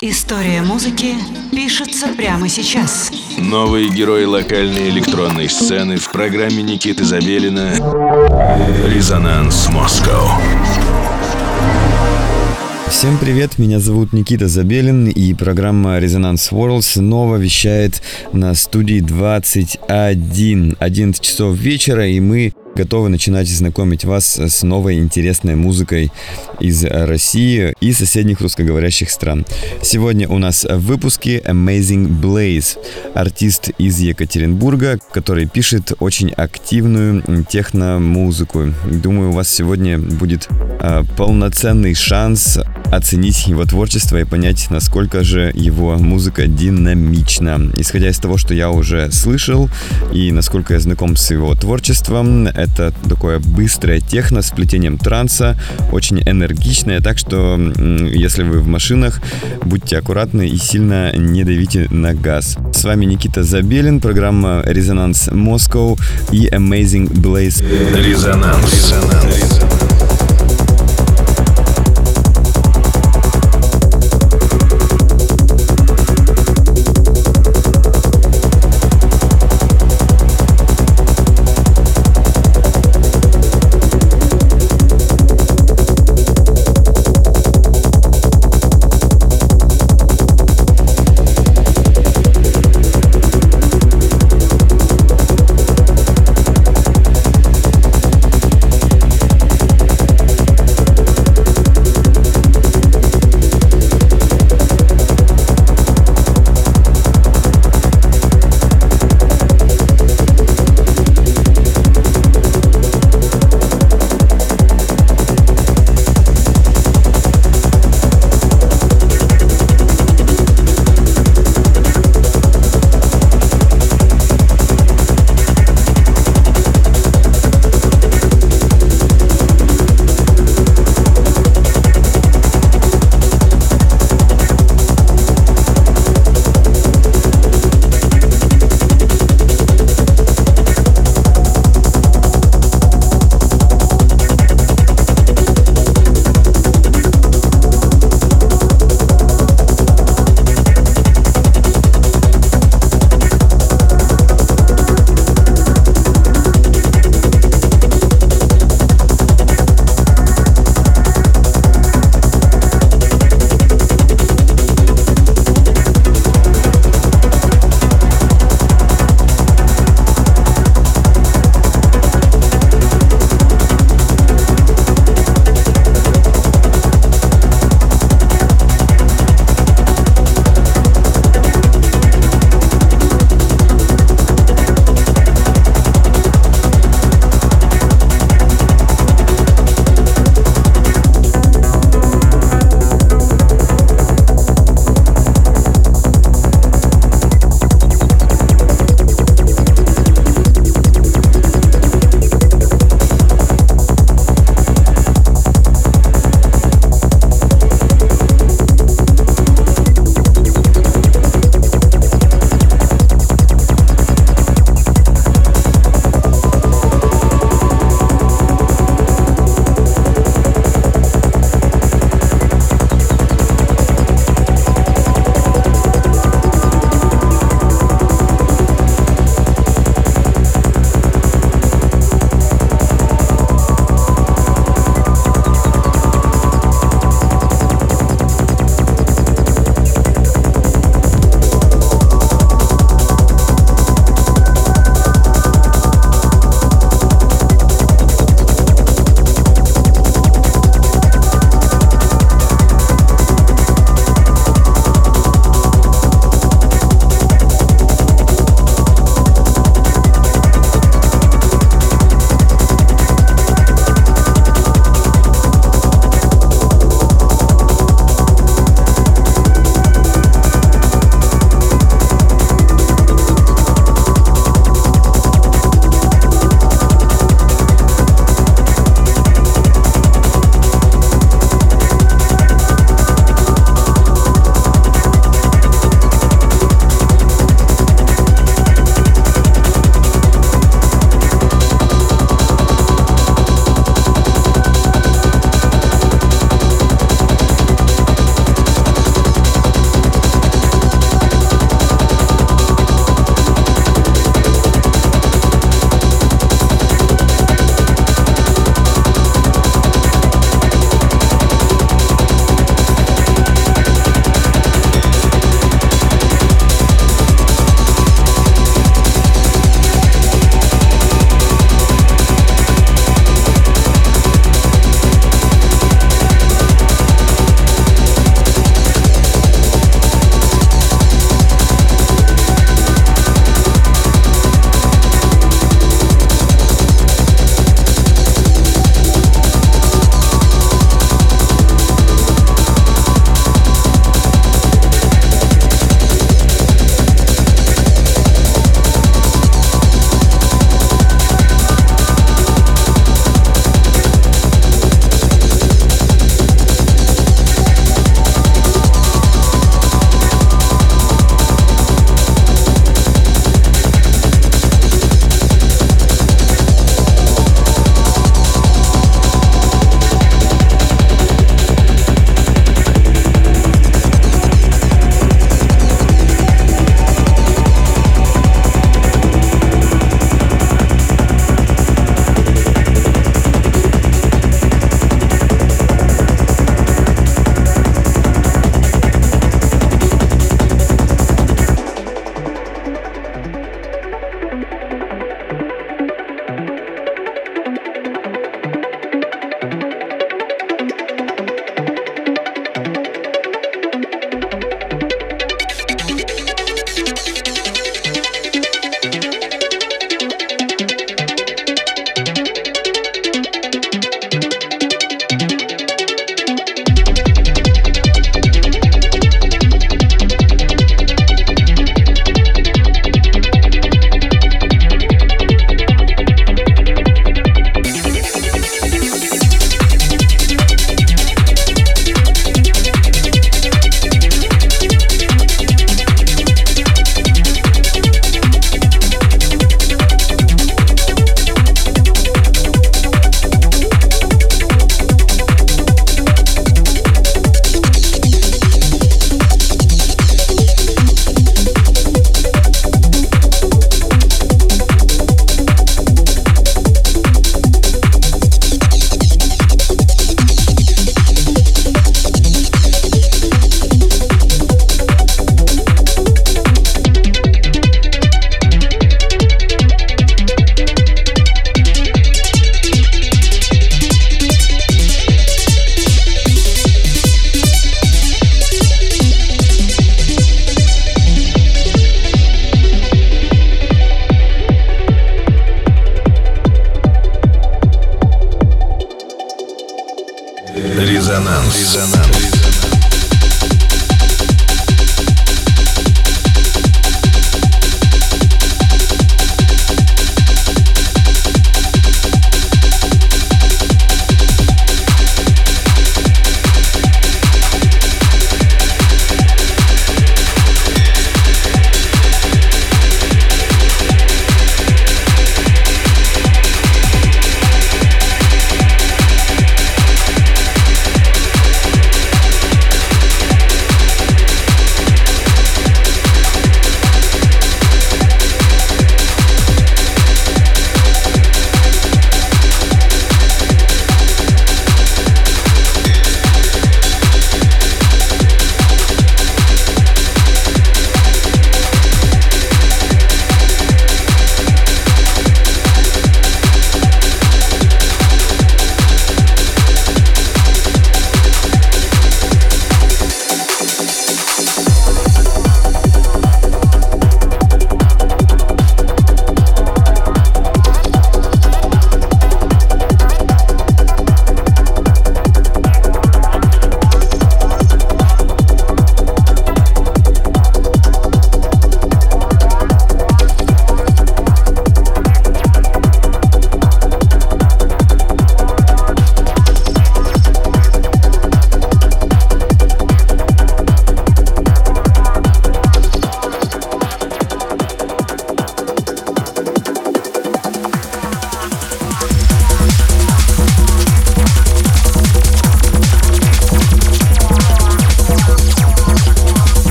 История музыки пишется прямо сейчас. Новые герои локальной электронной сцены в программе Никиты Забелина «Резонанс Москва». Всем привет, меня зовут Никита Забелин, и программа «Резонанс World» снова вещает на студии 21, 11 часов вечера, и мы готовы начинать знакомить вас с новой интересной музыкой из России и соседних русскоговорящих стран. Сегодня у нас в выпуске Amazing Blaze, артист из Екатеринбурга, который пишет очень активную техно-музыку. Думаю, у вас сегодня будет э, полноценный шанс оценить его творчество и понять, насколько же его музыка динамична. Исходя из того, что я уже слышал и насколько я знаком с его творчеством, это такое быстрое техно с плетением транса, очень энергичное, так что если вы в машинах, будьте аккуратны и сильно не давите на газ. С вами Никита Забелин, программа «Резонанс Москва» и Amazing Blaze. Резонанс. Резонанс.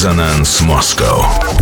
Резонанс Москва.